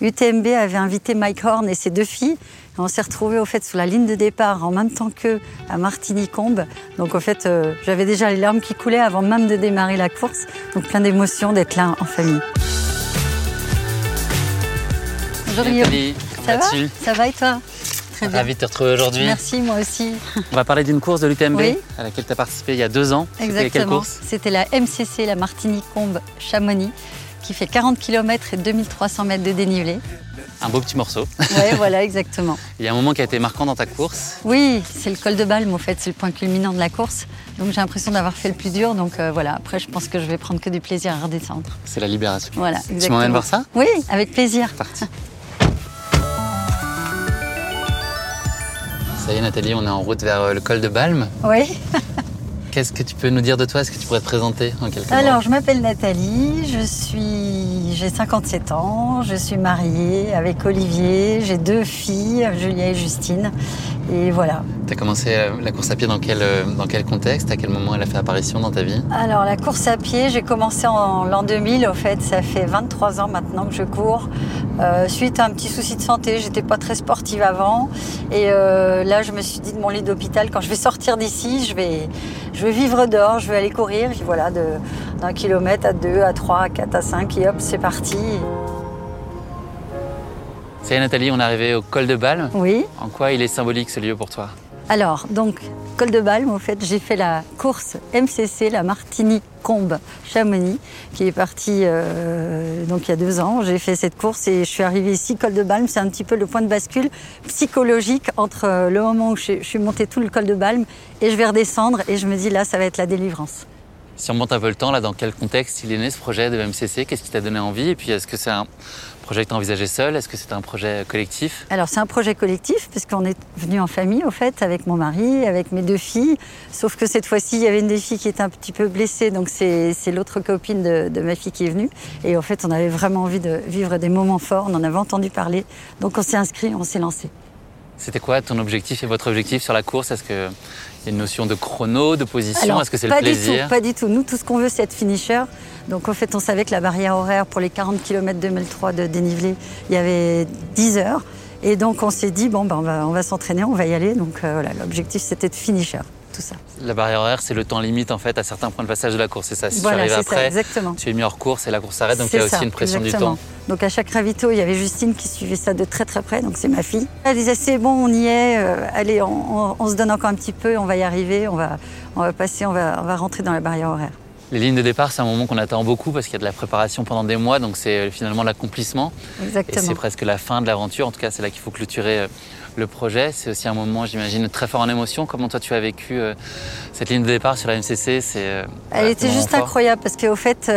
UTMB avait invité Mike Horn et ses deux filles. On s'est retrouvés au fait sous la ligne de départ en même temps qu'eux à Martigny-Combe. Donc au fait, euh, j'avais déjà les larmes qui coulaient avant même de démarrer la course. Donc plein d'émotions d'être là en famille. Bonjour Guillaume. Ça va Ça va et toi? Très bien. Ravi de te retrouver aujourd'hui. Merci, moi aussi. On va parler d'une course de l'UTMB à laquelle tu as participé il y a deux ans. Exactement. C'était la MCC, la Martigny-Combe-Chamonix, qui fait 40 km et 2300 mètres de dénivelé. Un beau petit morceau. Oui, voilà, exactement. Il y a un moment qui a été marquant dans ta course Oui, c'est le col de Balme, en fait, c'est le point culminant de la course. Donc j'ai l'impression d'avoir fait le plus dur. Donc euh, voilà, après, je pense que je vais prendre que du plaisir à redescendre. C'est la libération. Voilà, exactement. Tu m'emmènes voir ça? Oui, avec plaisir. Parti. Ça y est, Nathalie, on est en route vers euh, le col de Balme. Oui. Qu'est-ce que tu peux nous dire de toi? Est-ce que tu pourrais te présenter en quelques Alors, je m'appelle Nathalie, je suis, j'ai 57 ans, je suis mariée avec Olivier, j'ai deux filles, Julia et Justine, et voilà. Tu as commencé euh, la course à pied dans quel, euh, dans quel contexte? À quel moment elle a fait apparition dans ta vie? Alors, la course à pied, j'ai commencé en l'an 2000, au fait, ça fait 23 ans maintenant que je cours. Euh, suite à un petit souci de santé, j'étais pas très sportive avant, et là, je me suis dit de mon lit d'hôpital, quand je vais sortir d'ici, je vais, je vais vivre dehors, je vais aller courir, voilà, d'un kilomètre à deux, à trois, à quatre, à cinq, et hop, c'est parti. C'est Nathalie, on est arrivé au col de Balme. Oui. En quoi il est symbolique ce lieu pour toi? Alors, donc, col de Balme, au fait, j'ai fait la course MCC, la Martigny-Combe-Chamonix, qui est partie euh, donc il y a deux ans. J'ai fait cette course et je suis arrivée ici, col de Balme. C'est un petit peu le point de bascule psychologique entre euh, le moment où je, suis montée tout le col de Balme et je vais redescendre et je me dis là, ça va être la délivrance. Si on monte un peu le temps, là, dans quel contexte il est né ce projet de MCC Qu'est-ce qui t'a donné envie? Et puis, est-ce que c'est un projet que tu as envisagé seul Est-ce que c'est un projet collectif? Alors, c'est un projet collectif, puisqu'on est venu en famille, au fait, avec mon mari, avec mes deux filles. Sauf que cette fois-ci, il y avait une des filles qui était un petit peu blessée, donc c'est l'autre copine de, de, ma fille qui est venue. Et au fait, on avait vraiment envie de vivre des moments forts, on en avait entendu parler. Donc, on s'est inscrit, on s'est lancé. C'était quoi ton objectif et votre objectif sur la course? Est-ce qu'il y a une notion de chrono, de position? Est-ce que c'est le plaisir du tout, Pas du tout. Nous, tout ce qu'on veut, c'est être finisher. Donc, en fait, on savait que la barrière horaire pour les 40 km 2003 de dénivelé, il y avait 10 heures. Et donc, on s'est dit, bon, ben, on va, s'entraîner, on va y aller. Donc, euh, voilà, l'objectif, c'était de finisher. La barrière horaire, c'est le temps limite en fait à certains points de passage de la course. C'est ça? Si tu arrives après, exactement. tu es mis hors course et la course s'arrête, donc il y a aussi une pression du temps. Donc à chaque ravito, il y avait Justine qui suivait ça de très très près, donc c'est ma fille. Elle disait c'est bon, on y est, euh, allez, on, se donne encore un petit peu, on va y arriver, on va, on va passer, on va, on va rentrer dans la barrière horaire. Les lignes de départ, c'est un moment qu'on attend beaucoup parce qu'il y a de la préparation pendant des mois, donc c'est euh, finalement l'accomplissement. Exactement. Et c'est presque la fin de l'aventure, en tout cas c'est là qu'il faut clôturer euh, le projet. C'est aussi un moment, j'imagine, très fort en émotion. Comment toi tu as vécu euh, cette ligne de départ sur la MCC c'est, Elle était juste incroyable parce qu'au fait,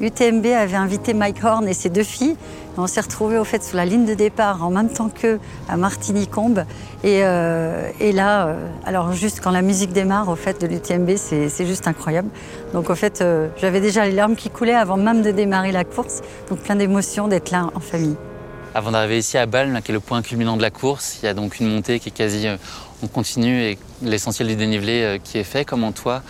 UTMB avait invité Mike Horn et ses deux filles on s'est retrouvés au fait sous la ligne de départ en même temps qu'eux à Martigny-Combe. Et, euh, là, euh, alors juste quand la musique démarre au fait de l'UTMB, c'est juste incroyable. Donc au fait, euh, j'avais déjà les larmes qui coulaient avant même de démarrer la course. Donc plein d'émotions d'être là en famille. Avant d'arriver ici à Balme, qui est le point culminant de la course, il y a donc une montée qui est quasi en continu et l'essentiel du dénivelé qui est fait. Comment toi,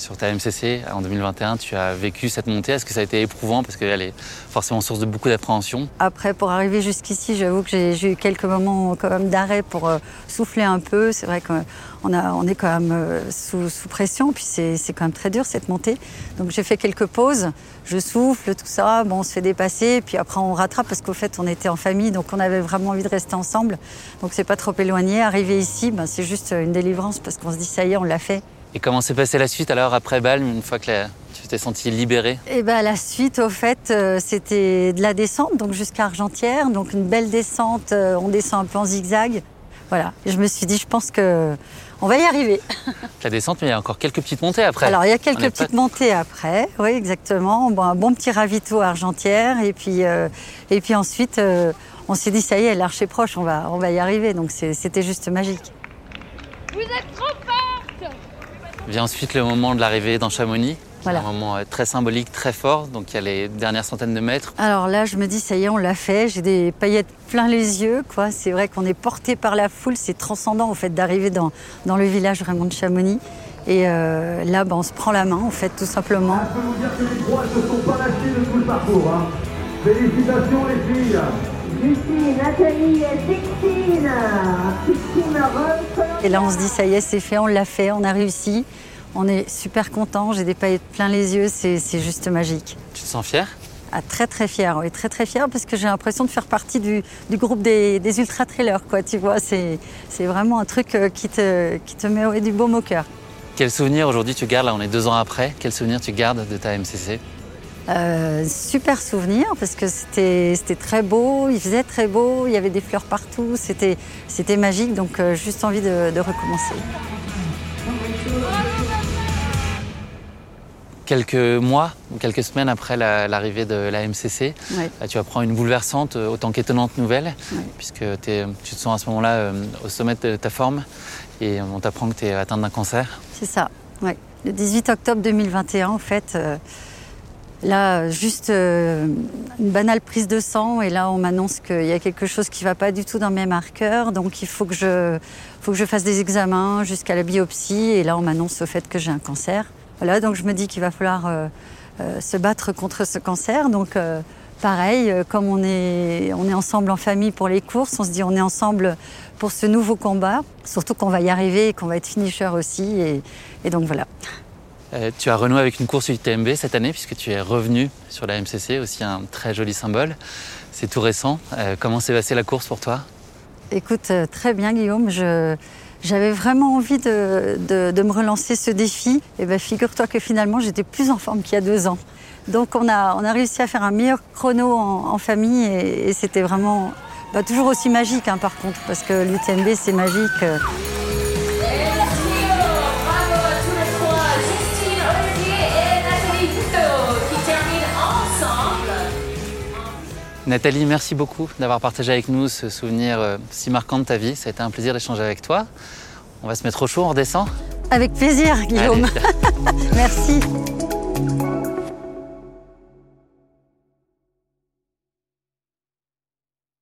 sur ta MCC en 2021, tu as vécu cette montée. Est-ce que ça a été éprouvant parce qu'elle est forcément source de beaucoup d'appréhension? Après, pour arriver jusqu'ici, j'avoue que j'ai eu quelques moments quand même d'arrêt pour euh, souffler un peu. C'est vrai qu'on on est quand même euh, sous, pression, puis c'est quand même très dur cette montée. Donc j'ai fait quelques pauses, je souffle, tout ça. Bon, on se fait dépasser, puis après on rattrape parce qu'au fait on était en famille, donc on avait vraiment envie de rester ensemble. Donc c'est pas trop éloigné. Arriver ici, ben, c'est juste une délivrance parce qu'on se dit ça y est, on l'a fait. Et comment s'est passée la suite alors après Balme, une fois que tu t'es sentie libérée? Eh ben la suite, au fait, euh, c'était de la descente, donc jusqu'à Argentière, donc une belle descente. Euh, on descend un peu en zigzag. Voilà. je me suis dit, je pense que on va y arriver. La descente, mais il y a encore quelques petites montées après. Alors, il y a quelques petites montées après, oui, exactement. Bon, un bon petit ravito à Argentière. Et puis, euh, et puis ensuite, on s'est dit, ça y est, l'arche est proche, on va, on va y arriver. Donc, c'était juste magique. Vous êtes trop Vient ensuite le moment de l'arrivée dans Chamonix. Un moment euh, très symbolique, très fort. Donc il y a les dernières centaines de mètres. Alors là, je me dis, ça y est, on l'a fait. J'ai des paillettes plein les yeux. Quoi. C'est vrai qu'on est porté par la foule. C'est transcendant au fait d'arriver dans, dans le village vraiment de Chamonix. Et euh, là, ben, on se prend la main, en fait, tout simplement. Je peux vous dire que les trois ne sont pas lâchés de tout le parcours. Hein. Félicitations les filles. Lucie, Nathalie et Et là, on se dit, ça y est, c'est fait, on l'a fait, on a réussi. On est super content, j'ai des paillettes plein les yeux, c'est juste magique. Tu te sens fier Ah, très très fier, oui, très très fier parce que j'ai l'impression de faire partie du, du groupe des, des ultra trailers, quoi. Tu vois, c'est vraiment un truc euh, qui te, qui te met ouais, du baume au cœur. Quel souvenir aujourd'hui tu gardes Là, on est deux ans après. Quel souvenir tu gardes de ta MCC Euh, super souvenir parce que c'était très beau, il faisait très beau, il y avait des fleurs partout, c'était magique, donc euh, juste envie de, de recommencer. Quelques mois ou quelques semaines après la- l'arrivée de la MCC, là, tu apprends une bouleversante, euh, autant qu'étonnante nouvelle, puisque tu te sens à ce moment-là euh, au sommet de ta forme et on t'apprend que tu es atteinte d'un cancer. C'est ça. Le 18 octobre 2021, en fait, euh, là, juste euh, une banale prise de sang, et là, on m'annonce qu'il y a quelque chose qui va pas du tout dans mes marqueurs, donc il faut que je, faut que je fasse des examens jusqu'à la biopsie, et là, on m'annonce au fait que j'ai un cancer. Voilà, donc je me dis qu'il va falloir euh, euh, se battre contre ce cancer, donc. euh, Pareil, euh, comme on est, on est ensemble en famille pour les courses, on se dit on est ensemble pour ce nouveau combat, surtout qu'on va y arriver et qu'on va être finisher aussi. Et, et donc voilà. Euh, tu as renoué avec une course UTMB cette année, puisque tu es revenu sur la MCC, aussi un très joli symbole. C'est tout récent. Euh, comment s'est passée la course pour toi? Écoute, euh, très bien Guillaume, j'avais vraiment envie de, me relancer ce défi. Et ben figure-toi que finalement j'étais plus en forme qu'il y a deux ans. Donc on a, réussi à faire un meilleur chrono en, famille et, c'était vraiment bah, toujours aussi magique hein, par contre, parce que l'UTMB c'est magique. Nathalie, merci beaucoup d'avoir partagé avec nous ce souvenir euh, si marquant de ta vie. Ça a été un plaisir d'échanger avec toi. On va se mettre au chaud, on redescend Avec plaisir Guillaume. Merci.